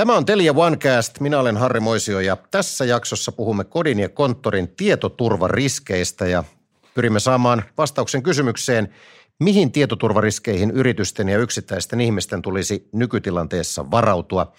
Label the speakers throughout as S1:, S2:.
S1: Tämä on Telia OneCast. Minä olen Harri Moisio ja tässä jaksossa puhumme kodin ja konttorin tietoturvariskeistä ja pyrimme saamaan vastauksen kysymykseen, mihin tietoturvariskeihin yritysten ja yksittäisten ihmisten tulisi nykytilanteessa varautua.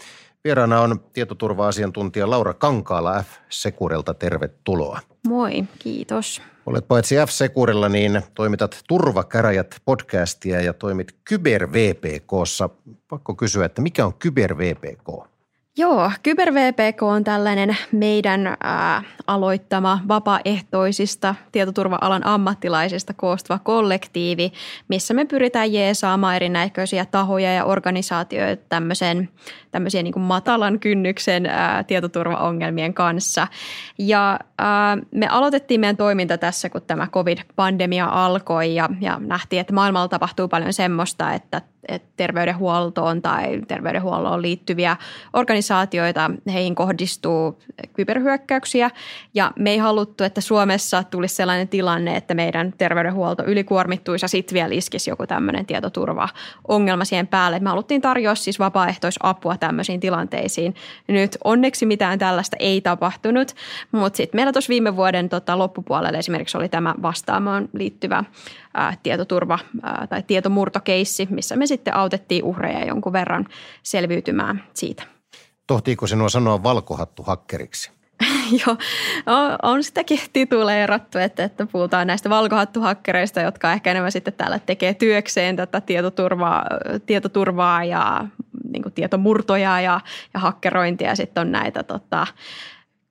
S1: Vieraana on tietoturva-asiantuntija Laura Kankaala F-Securelta. Tervetuloa.
S2: Moi, kiitos.
S1: Olet paitsi F-Securilla, niin toimitat Turvakäräjät podcastia ja toimit Kyber VPKssa. Pakko kysyä, että mikä on Kyber VPK?
S2: Joo, KyberVPK on tällainen meidän ää, aloittama vapaaehtoisista tietoturva-alan ammattilaisista koostuva kollektiivi, missä me pyritään jeesaamaan erinäköisiä tahoja ja organisaatioita tämmöisen, tämmöisiä niin kuin matalan kynnyksen ää, tietoturvaongelmien kanssa. Ja ää, me aloitettiin meidän toiminta tässä, kun tämä covid-pandemia alkoi ja, ja nähtiin, että maailmalla tapahtuu paljon semmoista, että terveydenhuoltoon tai terveydenhuoltoon liittyviä organisaatioita, heihin kohdistuu kyberhyökkäyksiä ja me ei haluttu, että Suomessa tulisi sellainen tilanne, että meidän terveydenhuolto ylikuormittuisi ja sitten vielä iskisi joku tämmöinen tietoturva-ongelma siihen päälle. Me haluttiin tarjoa siis vapaaehtoisapua tämmöisiin tilanteisiin. Nyt onneksi mitään tällaista ei tapahtunut, mutta sitten meillä tuossa viime vuoden tota, loppupuolella esimerkiksi oli tämä vastaamaan liittyvä ää, tietoturva- ää, tai tietomurtokeissi, missä me sitten autettiin uhreja jonkun verran selviytymään siitä.
S1: Tohtiiko sinua sanoa valkohattu hakkeriksi?
S2: Joo, on sitäkin tituleerattu, että, että puhutaan näistä valkohattuhakkereista, jotka ehkä enemmän sitten täällä tekee työkseen tätä tietoturvaa, tietoturvaa ja niin kuin tietomurtoja ja, ja hakkerointia. Sitten on näitä tota,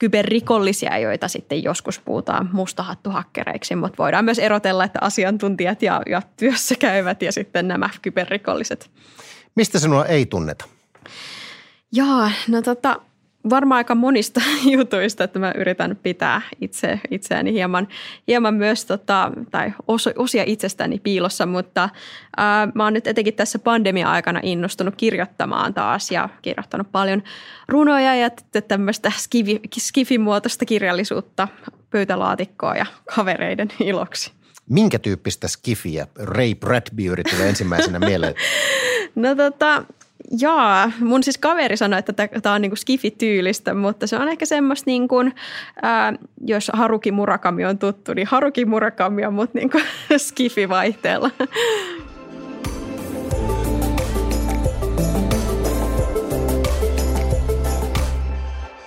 S2: kyberrikollisia, joita sitten joskus puhutaan mustahattuhakkereiksi, mutta voidaan myös erotella, että asiantuntijat ja, ja työssä käyvät ja sitten nämä kyberrikolliset.
S1: Mistä sinua ei tunneta?
S2: Joo, no tota, varmaan aika monista jutuista, että mä yritän pitää itse, itseäni hieman, hieman myös, tota, tai os, osia itsestäni piilossa, mutta ää, mä oon nyt etenkin tässä pandemia-aikana innostunut kirjoittamaan taas ja kirjoittanut paljon runoja ja tämmöistä skifi, skifimuotoista kirjallisuutta pöytälaatikkoa ja kavereiden iloksi.
S1: Minkä tyyppistä skifiä Ray Bradbury tulee ensimmäisenä mieleen?
S2: no tota, Jaa, mun siis kaveri sanoi, että tämä on niinku skifi-tyylistä, mutta se on ehkä semmoista, niin kuin, ää, jos Haruki Murakami on tuttu, niin Haruki Murakami on mut niinku skifi-vaihteella.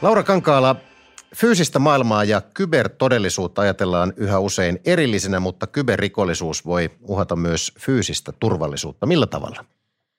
S1: Laura Kankaala, fyysistä maailmaa ja kybertodellisuutta ajatellaan yhä usein erillisenä, mutta kyberrikollisuus voi uhata myös fyysistä turvallisuutta. Millä tavalla?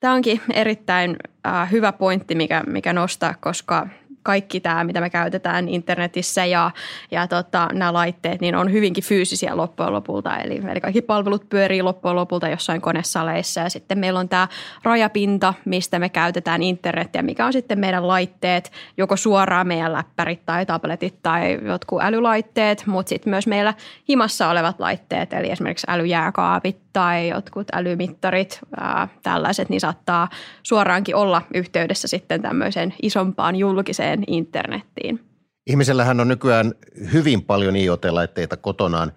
S2: Tämä onkin erittäin äh, hyvä pointti, mikä, mikä nostaa, koska kaikki tämä, mitä me käytetään internetissä ja, ja tota, nämä laitteet, niin on hyvinkin fyysisiä loppujen lopulta. Eli, eli kaikki palvelut pyörii loppujen lopulta jossain konesaleissa ja sitten meillä on tämä rajapinta, mistä me käytetään internetiä, mikä on sitten meidän laitteet, joko suoraan meidän läppärit tai tabletit tai jotkut älylaitteet, mutta sitten myös meillä himassa olevat laitteet, eli esimerkiksi älyjääkaapit tai jotkut älymittarit, ää, tällaiset, niin saattaa suoraankin olla yhteydessä sitten tämmöiseen isompaan julkiseen internettiin.
S1: Ihmisellähän on nykyään hyvin paljon IoT-laitteita kotonaan,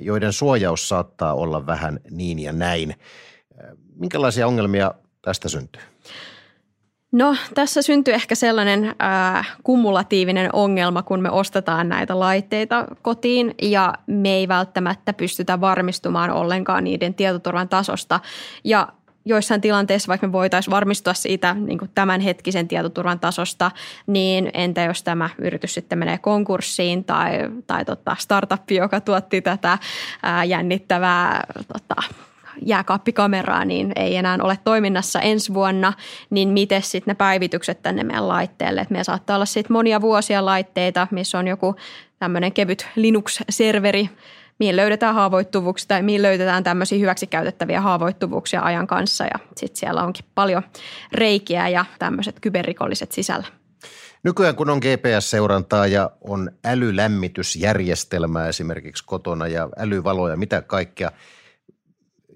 S1: joiden suojaus saattaa olla vähän niin ja näin. Minkälaisia ongelmia tästä syntyy?
S2: No tässä syntyy ehkä sellainen ää, kumulatiivinen ongelma, kun me ostetaan näitä laitteita kotiin ja me ei välttämättä pystytä varmistumaan ollenkaan niiden tietoturvan tasosta. Ja joissain tilanteissa, vaikka me voitaisiin varmistua siitä niin kuin tämänhetkisen tietoturvan tasosta, niin entä jos tämä yritys sitten menee konkurssiin tai, tai tota startup, joka tuotti tätä ää, jännittävää tota, jääkaappikameraa niin ei enää ole toiminnassa ensi vuonna, niin miten sitten ne päivitykset tänne meidän laitteelle. Et meillä saattaa olla sitten monia vuosia laitteita, missä on joku tämmöinen kevyt Linux-serveri, mihin löydetään haavoittuvuuksia tai mihin löydetään tämmöisiä hyväksikäytettäviä haavoittuvuuksia ajan kanssa ja sitten siellä onkin paljon reikiä ja tämmöiset kyberrikolliset sisällä.
S1: Nykyään kun on GPS-seurantaa ja on älylämmitysjärjestelmää esimerkiksi kotona ja älyvaloja, mitä kaikkea –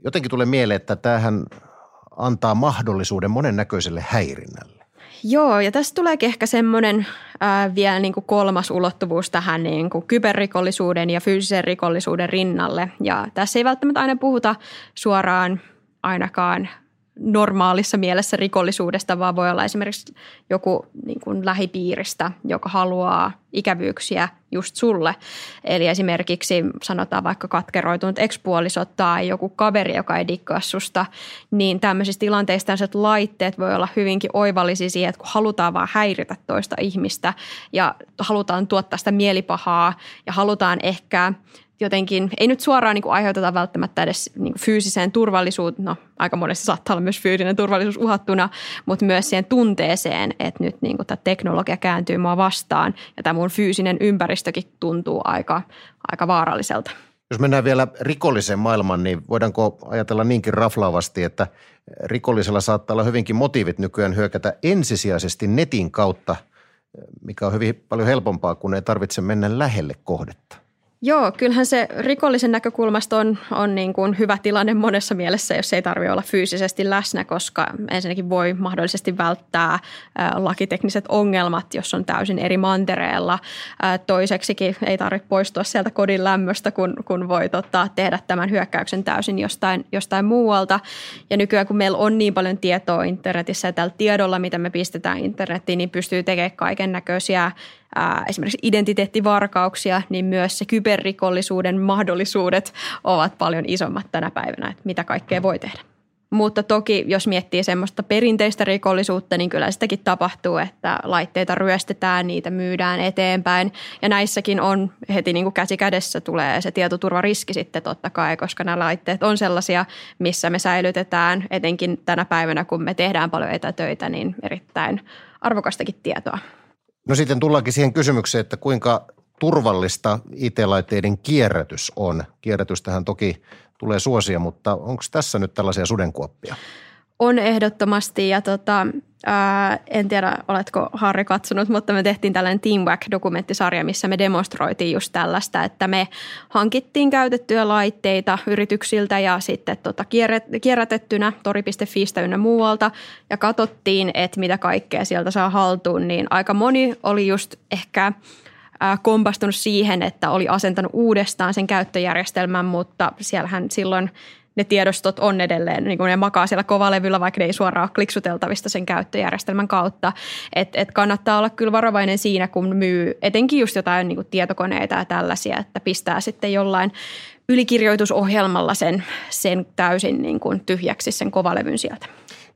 S1: jotenkin tulee mieleen, että tämähän antaa mahdollisuuden monennäköiselle häirinnälle.
S2: Joo, ja tässä tulee ehkä semmoinen ää, vielä niin kuin kolmas ulottuvuus tähän niin kuin kyberrikollisuuden ja fyysisen rikollisuuden rinnalle. Ja tässä ei välttämättä aina puhuta suoraan ainakaan normaalissa mielessä rikollisuudesta, vaan voi olla esimerkiksi joku niin kuin lähipiiristä, joka haluaa ikävyyksiä just sulle. Eli esimerkiksi sanotaan vaikka katkeroitunut ekspuoliso tai joku kaveri, joka ei dikkaa susta, niin tämmöisissä tilanteissa tämmöiset laitteet voi olla hyvinkin oivallisia siihen, että kun halutaan vaan häiritä toista ihmistä ja halutaan tuottaa sitä mielipahaa ja halutaan ehkä jotenkin, ei nyt suoraan niin kuin aiheuteta välttämättä edes niin kuin fyysiseen turvallisuuteen, no aika monesti saattaa olla myös fyysinen turvallisuus uhattuna, mutta myös siihen tunteeseen, että nyt niin kuin tämä teknologia kääntyy mua vastaan ja tämä mun fyysinen ympäristökin tuntuu aika, aika vaaralliselta.
S1: Jos mennään vielä rikolliseen maailmaan, niin voidaanko ajatella niinkin raflaavasti, että rikollisella saattaa olla hyvinkin motiivit nykyään hyökätä ensisijaisesti netin kautta, mikä on hyvin paljon helpompaa, kun ei tarvitse mennä lähelle kohdetta?
S2: Joo, kyllähän se rikollisen näkökulmasta on, on niin kuin hyvä tilanne monessa mielessä, jos ei tarvitse olla fyysisesti läsnä, koska ensinnäkin voi mahdollisesti välttää lakitekniset ongelmat, jos on täysin eri mantereella. Toiseksikin ei tarvitse poistua sieltä kodin lämmöstä, kun, kun voi tota, tehdä tämän hyökkäyksen täysin jostain, jostain muualta. Ja nykyään kun meillä on niin paljon tietoa internetissä ja tällä tiedolla, mitä me pistetään internettiin, niin pystyy tekemään kaiken näköisiä esimerkiksi identiteettivarkauksia, niin myös se kyberrikollisuuden mahdollisuudet ovat paljon isommat tänä päivänä, että mitä kaikkea voi tehdä. Mutta toki, jos miettii semmoista perinteistä rikollisuutta, niin kyllä sitäkin tapahtuu, että laitteita ryöstetään, niitä myydään eteenpäin. Ja näissäkin on heti niin kuin käsi kädessä tulee se tietoturvariski sitten totta kai, koska nämä laitteet on sellaisia, missä me säilytetään etenkin tänä päivänä, kun me tehdään paljon etätöitä, niin erittäin arvokastakin tietoa.
S1: No sitten tullaankin siihen kysymykseen, että kuinka turvallista IT-laitteiden kierrätys on. Kierrätystähän toki tulee suosia, mutta onko tässä nyt tällaisia sudenkuoppia?
S2: On ehdottomasti ja tota, ää, en tiedä oletko Harri katsonut, mutta me tehtiin tällainen Teamwork-dokumenttisarja, missä me demonstroitiin just tällaista, että me hankittiin käytettyjä laitteita yrityksiltä ja sitten tota kierrätettynä tori.fiistä ynnä muualta ja katsottiin, että mitä kaikkea sieltä saa haltuun, niin aika moni oli just ehkä kompastunut siihen, että oli asentanut uudestaan sen käyttöjärjestelmän, mutta siellähän silloin ne tiedostot on edelleen, niin kuin ne makaa siellä kovalevyllä, vaikka ne ei suoraan ole kliksuteltavista sen käyttöjärjestelmän kautta. Et, et kannattaa olla kyllä varovainen siinä, kun myy etenkin just jotain niin kuin tietokoneita ja tällaisia, että pistää sitten jollain ylikirjoitusohjelmalla sen, sen täysin niin kuin tyhjäksi sen kovalevyn sieltä.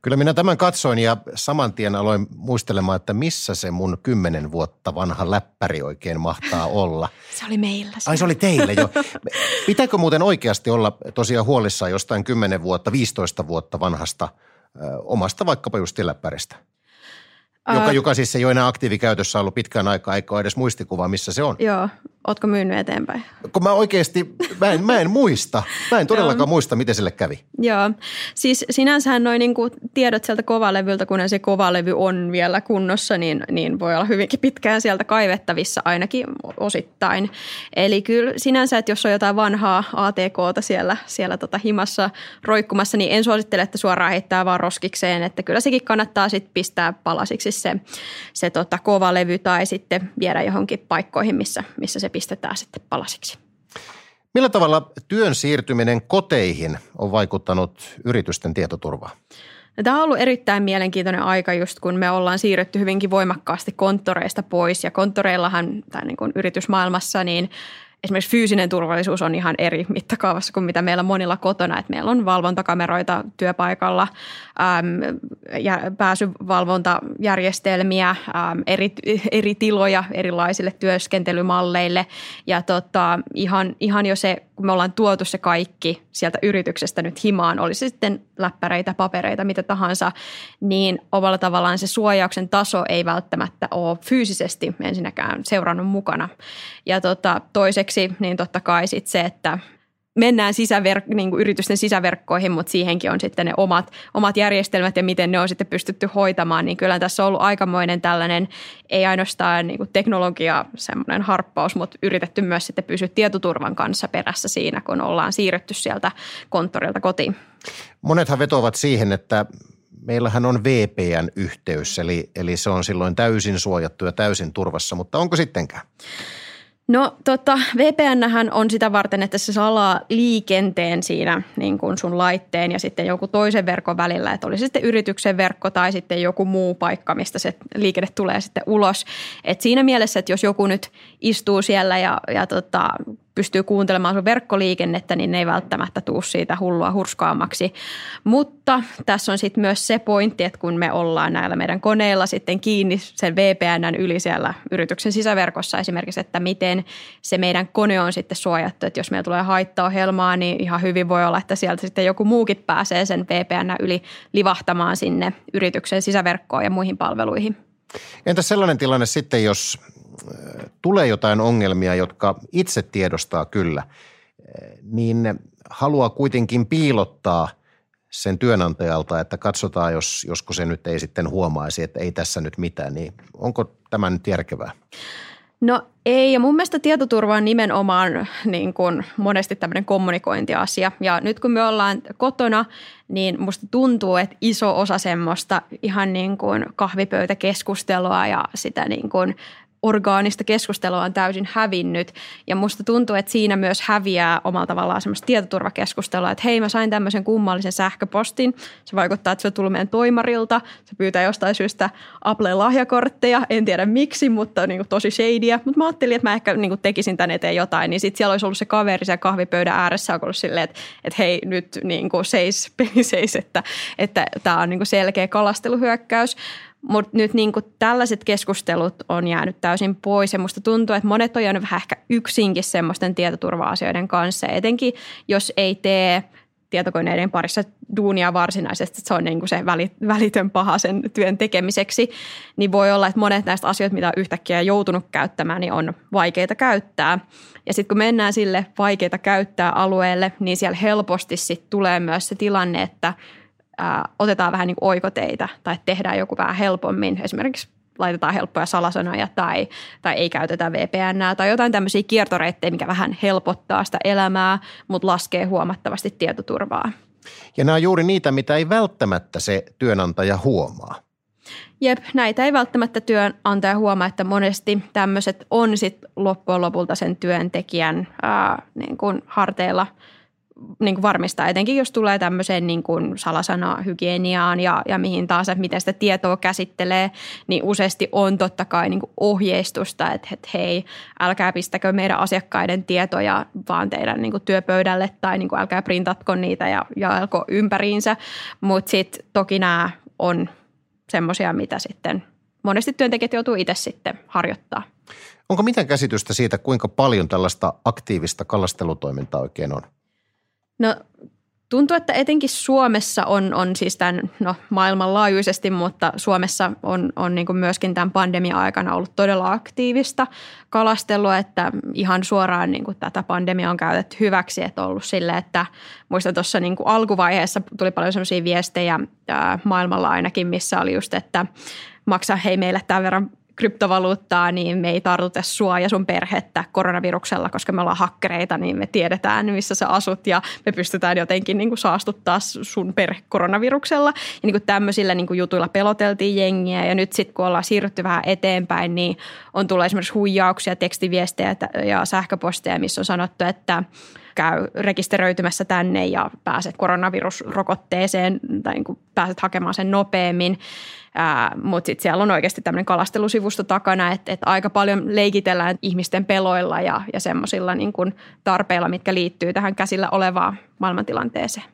S1: Kyllä minä tämän katsoin ja saman tien aloin muistelemaan, että missä se mun kymmenen vuotta vanha läppäri oikein mahtaa olla.
S2: Se oli meillä.
S1: Ai se oli teille jo. Pitääkö muuten oikeasti olla tosiaan huolissaan jostain kymmenen vuotta, 15 vuotta vanhasta ö, omasta vaikkapa just läppäristä? Joka, joka siis ei ole enää aktiivikäytössä ollut pitkään aikaa, eikä ole edes muistikuvaa, missä se on.
S2: Joo, Ootko myynyt eteenpäin?
S1: Kun mä oikeasti, mä en, mä en muista. Mä en todellakaan muista, miten sille kävi.
S2: Joo. Siis sinänsähän noin niin tiedot sieltä kovalevyltä, kun se kovalevy on vielä kunnossa, niin, niin voi olla hyvinkin pitkään sieltä kaivettavissa ainakin osittain. Eli kyllä sinänsä, että jos on jotain vanhaa ATKta siellä, siellä tota himassa roikkumassa, niin en suosittele, että suoraan heittää vaan roskikseen. Että kyllä sekin kannattaa sitten pistää palasiksi se, se tota kovalevy tai sitten viedä johonkin paikkoihin, missä, missä se pistetään sitten palasiksi.
S1: Millä tavalla työn siirtyminen koteihin on vaikuttanut yritysten tietoturvaan?
S2: No, tämä on ollut erittäin mielenkiintoinen aika just kun me ollaan siirrytty hyvinkin voimakkaasti konttoreista pois ja konttoreillahan tai niin kuin yritysmaailmassa niin esimerkiksi fyysinen turvallisuus on ihan eri mittakaavassa kuin mitä meillä monilla kotona. Että meillä on valvontakameroita työpaikalla, äm, ja pääsyvalvontajärjestelmiä, äm, eri, eri tiloja erilaisille työskentelymalleille. Ja tota, ihan, ihan jo se, kun me ollaan tuotu se kaikki sieltä yrityksestä nyt himaan, oli se sitten läppäreitä, papereita, mitä tahansa, niin omalla tavallaan se suojauksen taso ei välttämättä ole fyysisesti ensinnäkään seurannut mukana. Ja tota, toiseksi, niin totta kai sitten se, että mennään sisäverk- niin kuin yritysten sisäverkkoihin, mutta siihenkin on sitten ne omat, omat järjestelmät ja miten ne on sitten pystytty hoitamaan, niin kyllä tässä on ollut aikamoinen tällainen, ei ainoastaan niin kuin teknologia semmoinen harppaus, mutta yritetty myös sitten pysyä tietoturvan kanssa perässä siinä, kun ollaan siirretty sieltä konttorilta kotiin.
S1: Monethan vetovat siihen, että meillähän on VPN-yhteys, eli, eli se on silloin täysin suojattu ja täysin turvassa, mutta onko sittenkään?
S2: No tota, VPN on sitä varten, että se salaa liikenteen siinä niin kuin sun laitteen ja sitten joku toisen verkon välillä, että olisi sitten yrityksen verkko tai sitten joku muu paikka, mistä se liikenne tulee sitten ulos. Et siinä mielessä, että jos joku nyt istuu siellä ja, ja tota, pystyy kuuntelemaan sun verkkoliikennettä, niin ne ei välttämättä tuu siitä hullua hurskaammaksi. Mutta tässä on sitten myös se pointti, että kun me ollaan näillä meidän koneilla sitten kiinni sen VPNn yli siellä yrityksen sisäverkossa esimerkiksi, että miten se meidän kone on sitten suojattu. Että jos meillä tulee haittaohjelmaa, niin ihan hyvin voi olla, että sieltä sitten joku muukin pääsee sen VPN yli livahtamaan sinne yrityksen sisäverkkoon ja muihin palveluihin.
S1: Entä sellainen tilanne sitten, jos tulee jotain ongelmia, jotka itse tiedostaa kyllä, niin haluaa kuitenkin piilottaa sen työnantajalta, että katsotaan, jos, josko se nyt ei sitten huomaisi, että ei tässä nyt mitään, niin onko tämä nyt järkevää?
S2: No ei, ja mun mielestä tietoturva on nimenomaan niin kuin monesti tämmöinen kommunikointiasia. Ja nyt kun me ollaan kotona, niin musta tuntuu, että iso osa semmoista ihan niin kuin kahvipöytäkeskustelua ja sitä niin kuin orgaanista keskustelua on täysin hävinnyt. Ja musta tuntuu, että siinä myös häviää omalla tavallaan semmoista tietoturvakeskustelua, että hei mä sain tämmöisen kummallisen sähköpostin. Se vaikuttaa, että se on tullut meidän toimarilta. Se pyytää jostain syystä Apple lahjakortteja. En tiedä miksi, mutta niin kuin tosi shadyä. Mutta mä ajattelin, että mä ehkä niin kuin tekisin tänne eteen jotain. Niin sitten siellä olisi ollut se kaveri siellä kahvipöydän ääressä, ollut silleen, että, että hei nyt niin kuin seis, seis, että tämä on niin kuin selkeä kalasteluhyökkäys. Mutta nyt niin kuin tällaiset keskustelut on jäänyt täysin pois ja musta tuntuu, että monet on jäänyt vähän ehkä yksinkin semmoisten tietoturva-asioiden kanssa. Etenkin jos ei tee tietokoneiden parissa duunia varsinaisesti, että se on niin kuin se välitön paha sen työn tekemiseksi, niin voi olla, että monet näistä asioista, mitä on yhtäkkiä joutunut käyttämään, niin on vaikeita käyttää. Ja sitten kun mennään sille vaikeita käyttää alueelle, niin siellä helposti sit tulee myös se tilanne, että – ää, otetaan vähän niin kuin oikoteita tai tehdään joku vähän helpommin. Esimerkiksi laitetaan helppoja salasanoja tai, tai ei käytetä VPN tai jotain tämmöisiä kiertoreittejä, mikä vähän helpottaa sitä elämää, mutta laskee huomattavasti tietoturvaa.
S1: Ja nämä on juuri niitä, mitä ei välttämättä se työnantaja huomaa.
S2: Jep, näitä ei välttämättä työnantaja huomaa, että monesti tämmöiset on sitten loppujen lopulta sen työntekijän ää, niin kuin harteilla – niin kuin varmistaa, etenkin jos tulee tämmöiseen niin kuin salasanahygieniaan ja, ja mihin taas, että miten sitä tietoa käsittelee, niin useasti on totta kai niin kuin ohjeistusta, että, että hei, älkää pistäkö meidän asiakkaiden tietoja vaan teidän niin kuin työpöydälle tai niin kuin älkää printatko niitä ja jaelko ympäriinsä, mutta sitten toki nämä on semmoisia, mitä sitten monesti työntekijät joutuu itse sitten harjoittaa.
S1: Onko mitään käsitystä siitä, kuinka paljon tällaista aktiivista kalastelutoimintaa oikein on?
S2: No tuntuu, että etenkin Suomessa on, on siis tämän, no maailmanlaajuisesti, mutta Suomessa on, on niin myöskin tämän pandemia-aikana ollut todella aktiivista kalastelua, että ihan suoraan niin tätä pandemiaa on käytetty hyväksi, että ollut sille, että muistan tuossa niin alkuvaiheessa tuli paljon sellaisia viestejä ää, maailmalla ainakin, missä oli just, että maksa hei meille tämän verran kryptovaluuttaa, niin me ei tartuta sua ja sun perhettä koronaviruksella, koska me ollaan hakkereita, niin me tiedetään, missä sä asut ja me pystytään jotenkin niin kuin saastuttaa sun perhe koronaviruksella. Ja niin kuin tämmöisillä niin kuin jutuilla peloteltiin jengiä ja nyt sitten kun ollaan siirrytty vähän eteenpäin, niin on tullut esimerkiksi huijauksia, tekstiviestejä ja sähköposteja, missä on sanottu, että käy rekisteröitymässä tänne ja pääset koronavirusrokotteeseen tai niin kuin pääset hakemaan sen nopeammin. Mutta sitten siellä on oikeasti tämmöinen kalastelusivusto takana, että, et aika paljon leikitellään ihmisten peloilla ja, ja semmoisilla niin tarpeilla, mitkä liittyy tähän käsillä olevaan maailmantilanteeseen.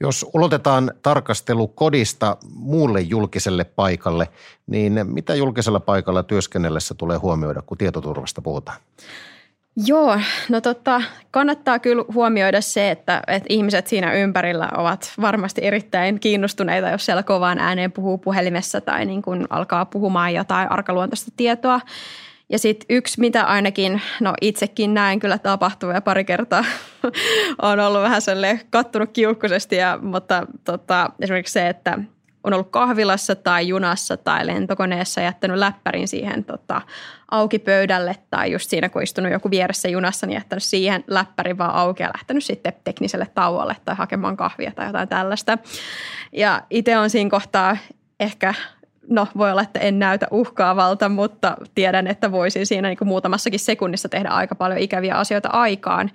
S1: Jos ulotetaan tarkastelu kodista muulle julkiselle paikalle, niin mitä julkisella paikalla työskennellessä tulee huomioida, kun tietoturvasta puhutaan?
S2: Joo, no totta, kannattaa kyllä huomioida se, että, että ihmiset siinä ympärillä ovat varmasti erittäin kiinnostuneita, jos siellä kovaan ääneen puhuu puhelimessa tai niin kuin alkaa puhumaan jotain arkaluontoista tietoa. Ja sitten yksi, mitä ainakin, no itsekin näen kyllä tapahtuu ja pari kertaa on ollut vähän sellainen kattunut kiukkuisesti, ja, mutta tota, esimerkiksi se, että on ollut kahvilassa tai junassa tai lentokoneessa jättänyt läppärin siihen tota, auki pöydälle tai just siinä, kun istunut joku vieressä junassa, niin jättänyt siihen läppärin vaan auki ja lähtenyt sitten tekniselle tauolle tai hakemaan kahvia tai jotain tällaista. Ja itse on siinä kohtaa ehkä no voi olla, että en näytä uhkaavalta, mutta tiedän, että voisin siinä niin kuin muutamassakin sekunnissa tehdä aika paljon ikäviä asioita aikaan,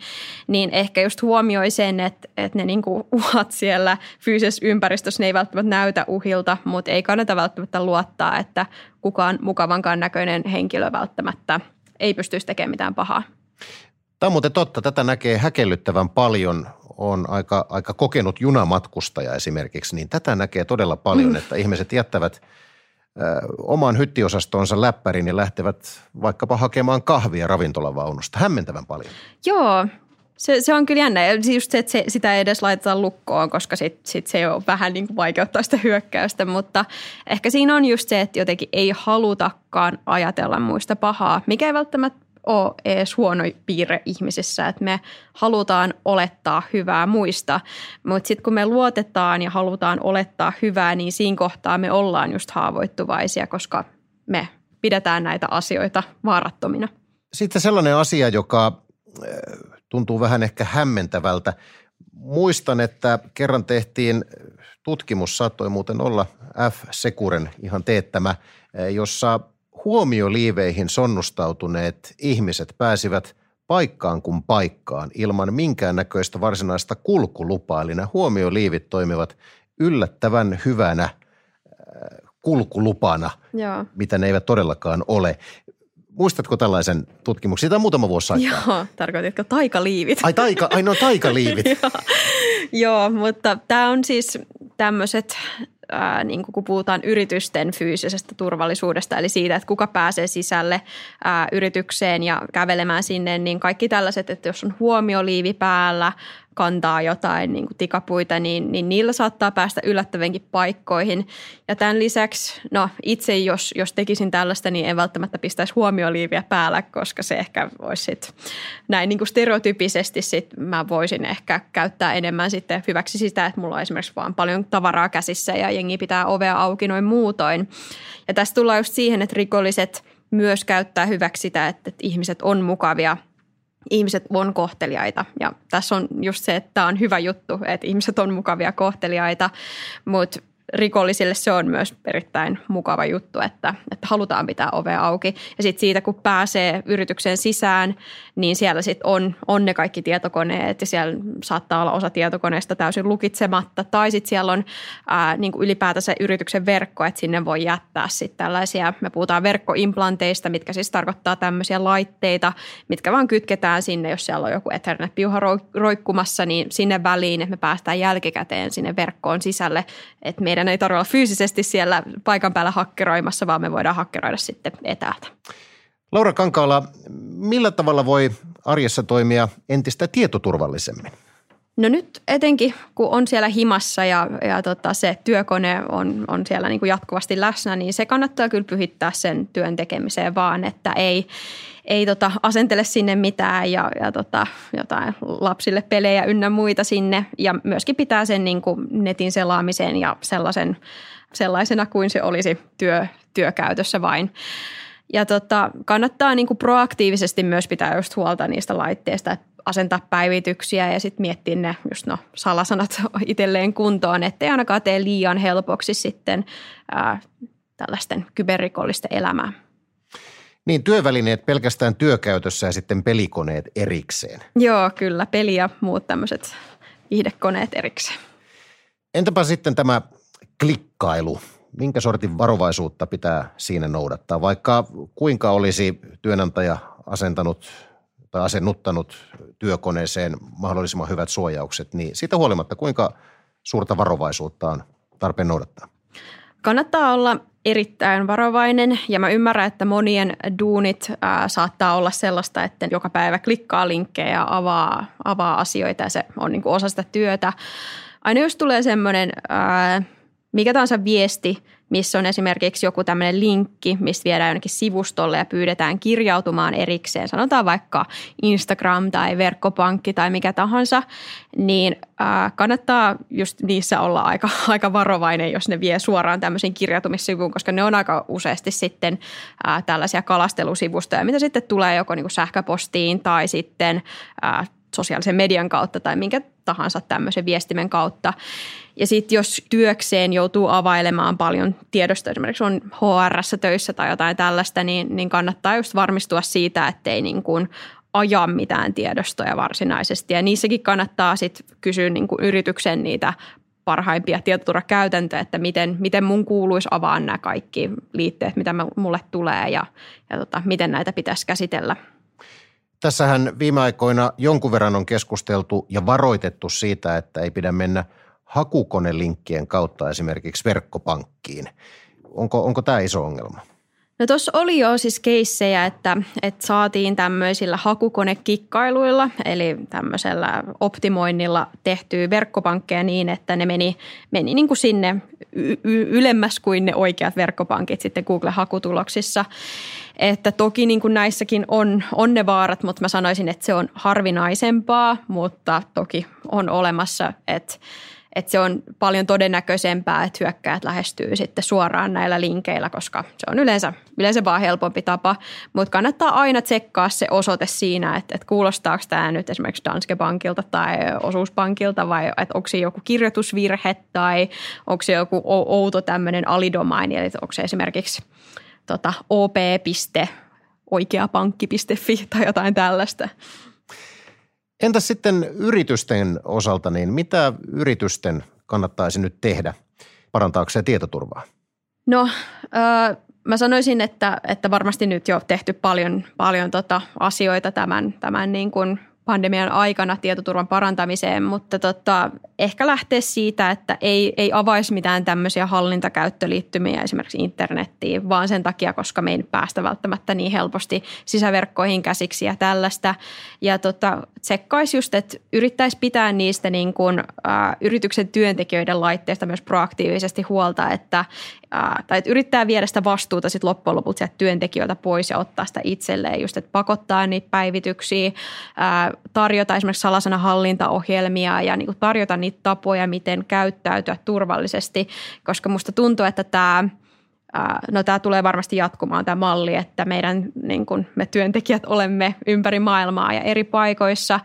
S2: niin ehkä just huomioi sen, että, että ne niin kuin uhat siellä fyysisessä ympäristössä, ne ei välttämättä näytä uhilta, mutta ei kannata välttämättä luottaa, että kukaan mukavankaan näköinen henkilö välttämättä ei pystyisi tekemään mitään pahaa.
S1: Tämä on muuten totta. Tätä näkee häkellyttävän paljon. On aika, aika kokenut junamatkustaja esimerkiksi, niin tätä näkee todella paljon, mm. että ihmiset jättävät – oman hyttiosastonsa läppärin ja lähtevät vaikkapa hakemaan kahvia ravintolavaunusta. Hämmentävän paljon.
S2: Joo, se, se on kyllä jännä. Just se, että se, sitä ei edes laiteta lukkoon, koska sit, sit se jo vähän niin kuin vaikeuttaa sitä hyökkäystä. Mutta ehkä siinä on just se, että jotenkin ei halutakaan ajatella muista pahaa, mikä ei välttämättä ole edes huono piirre ihmisissä, että me halutaan olettaa hyvää muista, mutta sitten kun me luotetaan ja halutaan olettaa hyvää, niin siinä kohtaa me ollaan just haavoittuvaisia, koska me pidetään näitä asioita vaarattomina.
S1: Sitten sellainen asia, joka äh, tuntuu vähän ehkä hämmentävältä. Muistan, että kerran tehtiin tutkimus, saattoi muuten olla F-Sekuren ihan teettämä, äh, jossa huomioliiveihin sonnustautuneet ihmiset pääsivät paikkaan kuin paikkaan ilman minkäännäköistä varsinaista kulkulupaa. Eli nämä huomioliivit toimivat yllättävän hyvänä äh, kulkulupana, Joo. mitä ne eivät todellakaan ole. Muistatko tällaisen tutkimuksen? Siitä on muutama vuosi aikaa.
S2: Joo, tarkoititko taikaliivit?
S1: Ai, taika, ai no taikaliivit.
S2: Joo. Joo, mutta tämä on siis tämmöiset ää, niin kun puhutaan yritysten fyysisestä turvallisuudesta, eli siitä, että kuka pääsee sisälle ää, yritykseen ja kävelemään sinne, niin kaikki tällaiset, että jos on huomioliivi päällä, kantaa jotain niin kuin tikapuita, niin, niin niillä saattaa päästä yllättävänkin paikkoihin. Ja tämän lisäksi, no itse jos, jos tekisin tällaista, niin en välttämättä pistäisi huomioliiviä päällä, koska se ehkä voisi sit, näin niin kuin stereotypisesti sit mä voisin ehkä käyttää enemmän sitten hyväksi sitä, että mulla on esimerkiksi vaan paljon tavaraa käsissä ja jengi pitää ovea auki noin muutoin. Ja tässä tullaan just siihen, että rikolliset myös käyttää hyväksi sitä, että, ihmiset on mukavia – ihmiset on kohteliaita. Ja tässä on just se, että tämä on hyvä juttu, että ihmiset on mukavia kohteliaita, mutta rikollisille se on myös erittäin mukava juttu, että, että halutaan pitää ovea auki. Ja sitten siitä, kun pääsee yrityksen sisään, niin siellä sitten on, on ne kaikki tietokoneet ja siellä saattaa olla osa tietokoneesta täysin lukitsematta. Tai sitten siellä on ää, niin kuin ylipäätänsä yrityksen verkko, että sinne voi jättää sitten tällaisia, me puhutaan verkkoimplanteista, mitkä siis tarkoittaa tämmöisiä laitteita, mitkä vaan kytketään sinne, jos siellä on joku Ethernet-piuha roikkumassa, niin sinne väliin, että me päästään jälkikäteen sinne verkkoon sisälle, että meidän meidän ei tarvitse olla fyysisesti siellä paikan päällä hakkeroimassa, vaan me voidaan hakkeroida sitten etäältä.
S1: Laura Kankaala, millä tavalla voi arjessa toimia entistä tietoturvallisemmin?
S2: No nyt etenkin, kun on siellä himassa ja, ja tota, se työkone on, on siellä niin kuin jatkuvasti läsnä, niin se kannattaa kyllä pyhittää sen työn tekemiseen vaan, että ei, ei tota, asentele sinne mitään ja, ja tota, jotain lapsille pelejä ynnä muita sinne. Ja myöskin pitää sen niin kuin netin selaamisen ja sellaisen, sellaisena kuin se olisi työ, työkäytössä vain. Ja tota, kannattaa niin kuin proaktiivisesti myös pitää just huolta niistä laitteista, että asentaa päivityksiä ja sitten miettiä ne just no, salasanat itselleen kuntoon, ettei ainakaan tee liian helpoksi sitten ää, tällaisten kyberrikollisten elämää.
S1: Niin, työvälineet pelkästään työkäytössä ja sitten pelikoneet erikseen.
S2: Joo, kyllä. Peli ja muut tämmöiset viihdekoneet erikseen.
S1: Entäpä sitten tämä klikkailu? Minkä sortin varovaisuutta pitää siinä noudattaa? Vaikka kuinka olisi työnantaja asentanut tai asennuttanut työkoneeseen mahdollisimman hyvät suojaukset, niin siitä huolimatta kuinka suurta varovaisuutta on tarpeen noudattaa?
S2: Kannattaa olla erittäin varovainen ja mä ymmärrän, että monien duunit ää, saattaa olla sellaista, että joka päivä klikkaa linkkejä ja avaa, avaa asioita ja se on niin kuin osa sitä työtä. Aina jos tulee semmoinen mikä tahansa viesti, missä on esimerkiksi joku tämmöinen linkki, mistä viedään jonnekin sivustolle ja pyydetään kirjautumaan erikseen, sanotaan vaikka Instagram tai verkkopankki tai mikä tahansa, niin kannattaa just niissä olla aika, aika varovainen, jos ne vie suoraan tämmöisiin kirjautumissivuun, koska ne on aika useasti sitten tällaisia kalastelusivustoja, mitä sitten tulee joko niin kuin sähköpostiin tai sitten sosiaalisen median kautta tai minkä tahansa tämmöisen viestimen kautta. Ja sitten jos työkseen joutuu availemaan paljon tiedosta, esimerkiksi on hr töissä tai jotain tällaista, niin, niin kannattaa just varmistua siitä, ettei niin kuin aja mitään tiedostoja varsinaisesti. Ja niissäkin kannattaa sitten kysyä niin kuin yrityksen niitä parhaimpia tietoturvakäytäntöjä, että miten, miten mun kuuluisi avaa nämä kaikki liitteet, mitä mulle tulee ja, ja tota, miten näitä pitäisi käsitellä.
S1: Tässähän viime aikoina jonkun verran on keskusteltu ja varoitettu siitä, että ei pidä mennä hakukonelinkkien kautta esimerkiksi verkkopankkiin. Onko, onko tämä iso ongelma?
S2: No tuossa oli jo siis keissejä, että, että saatiin tämmöisillä hakukonekikkailuilla, eli tämmöisellä optimoinnilla tehtyä verkkopankkeja niin, että ne meni, meni niin kuin sinne y- y- ylemmäs kuin ne oikeat verkkopankit sitten Google-hakutuloksissa. Että toki niin kuin näissäkin on, on ne vaarat, mutta mä sanoisin, että se on harvinaisempaa, mutta toki on olemassa, että että se on paljon todennäköisempää, että hyökkäät lähestyy sitten suoraan näillä linkeillä, koska se on yleensä, yleensä vaan helpompi tapa. Mutta kannattaa aina tsekkaa se osoite siinä, että, että kuulostaako tämä nyt esimerkiksi Danske Bankilta tai Osuuspankilta vai että onko se joku kirjoitusvirhe tai onko se joku outo tämmöinen alidomaini, eli onko se esimerkiksi tota, op. oikeapankki.fi tai jotain tällaista.
S1: Entä sitten yritysten osalta, niin mitä yritysten kannattaisi nyt tehdä parantaakseen tietoturvaa?
S2: No, äh, mä sanoisin, että, että varmasti nyt jo tehty paljon, paljon tota asioita tämän, tämän niin kuin pandemian aikana tietoturvan parantamiseen, mutta tota, ehkä lähteä siitä, että ei, ei avaisi mitään tämmöisiä hallintakäyttöliittymiä esimerkiksi internettiin, vaan sen takia, koska me ei päästä välttämättä niin helposti sisäverkkoihin käsiksi ja tällaista. Ja tota, tsekkaisi just, että yrittäisi pitää niistä niin kuin, ä, yrityksen työntekijöiden laitteista myös proaktiivisesti huolta, että, ää, tai että yrittää viedä sitä vastuuta sitten loppujen sieltä työntekijöiltä pois ja ottaa sitä itselleen, just että pakottaa niitä päivityksiä, ää, tarjota esimerkiksi salasana hallintaohjelmia ja niin tarjota niitä tapoja, miten käyttäytyä turvallisesti, koska musta tuntuu, että tämä No tämä tulee varmasti jatkumaan tämä malli, että meidän niin kun me työntekijät olemme ympäri maailmaa ja eri paikoissa,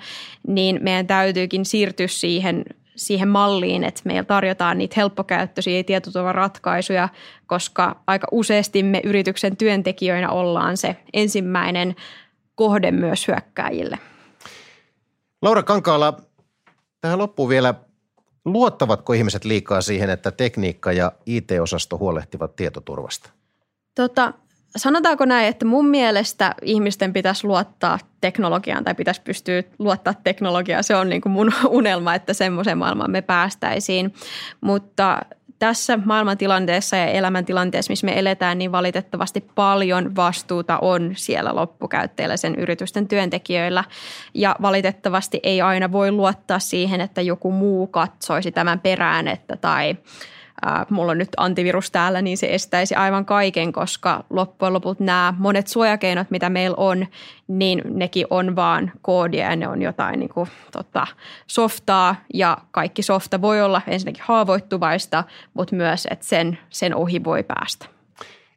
S2: niin meidän täytyykin siirtyä siihen siihen malliin, että meillä tarjotaan niitä helppokäyttöisiä tietoturvaratkaisuja, koska aika useasti me yrityksen työntekijöinä ollaan se ensimmäinen kohde myös hyökkääjille.
S1: Laura Kankaala, tähän loppuun vielä. Luottavatko ihmiset liikaa siihen, että tekniikka ja IT-osasto huolehtivat tietoturvasta?
S2: Tota, sanotaanko näin, että mun mielestä ihmisten pitäisi luottaa teknologiaan tai pitäisi pystyä luottaa teknologiaan. Se on niin kuin mun unelma, että semmoiseen maailmaan me päästäisiin. Mutta tässä maailmantilanteessa ja elämäntilanteessa, missä me eletään, niin valitettavasti paljon vastuuta on siellä loppukäyttäjillä, sen yritysten työntekijöillä. Ja valitettavasti ei aina voi luottaa siihen, että joku muu katsoisi tämän perään, että tai – ää, mulla on nyt antivirus täällä, niin se estäisi aivan kaiken, koska loppujen lopulta nämä monet suojakeinot, mitä meillä on, niin nekin on vaan koodia ja ne on jotain niin kuin, tota, softaa ja kaikki softa voi olla ensinnäkin haavoittuvaista, mutta myös, että sen, sen ohi voi päästä.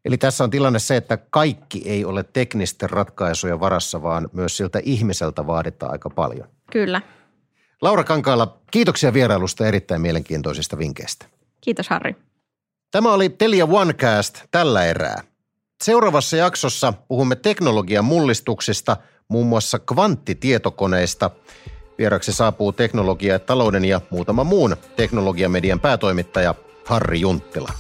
S1: Eli tässä on tilanne se, että kaikki ei ole teknisten ratkaisuja varassa, vaan myös siltä ihmiseltä vaaditaan aika paljon.
S2: Kyllä.
S1: Laura Kankaala, kiitoksia vierailusta erittäin mielenkiintoisista vinkkeistä.
S2: Kiitos Harri.
S1: Tämä oli Telia OneCast tällä erää. Seuraavassa jaksossa puhumme teknologian mullistuksista, muun muassa kvanttitietokoneista. Vieraksi saapuu teknologia, talouden ja muutama muun teknologiamedian päätoimittaja Harri Junttila.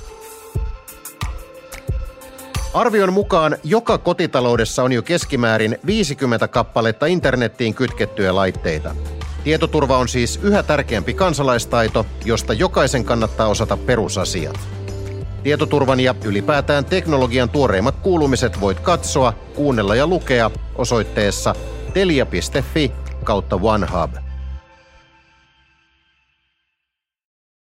S1: Arvion mukaan joka kotitaloudessa on jo keskimäärin 50 kappaletta internettiin kytkettyjä laitteita – Tietoturva on siis yhä tärkeämpi kansalaistaito, josta jokaisen kannattaa osata perusasiat. Tietoturvan ja ylipäätään teknologian tuoreimmat kuulumiset voit katsoa, kuunnella ja lukea osoitteessa telia.fi kautta OneHub.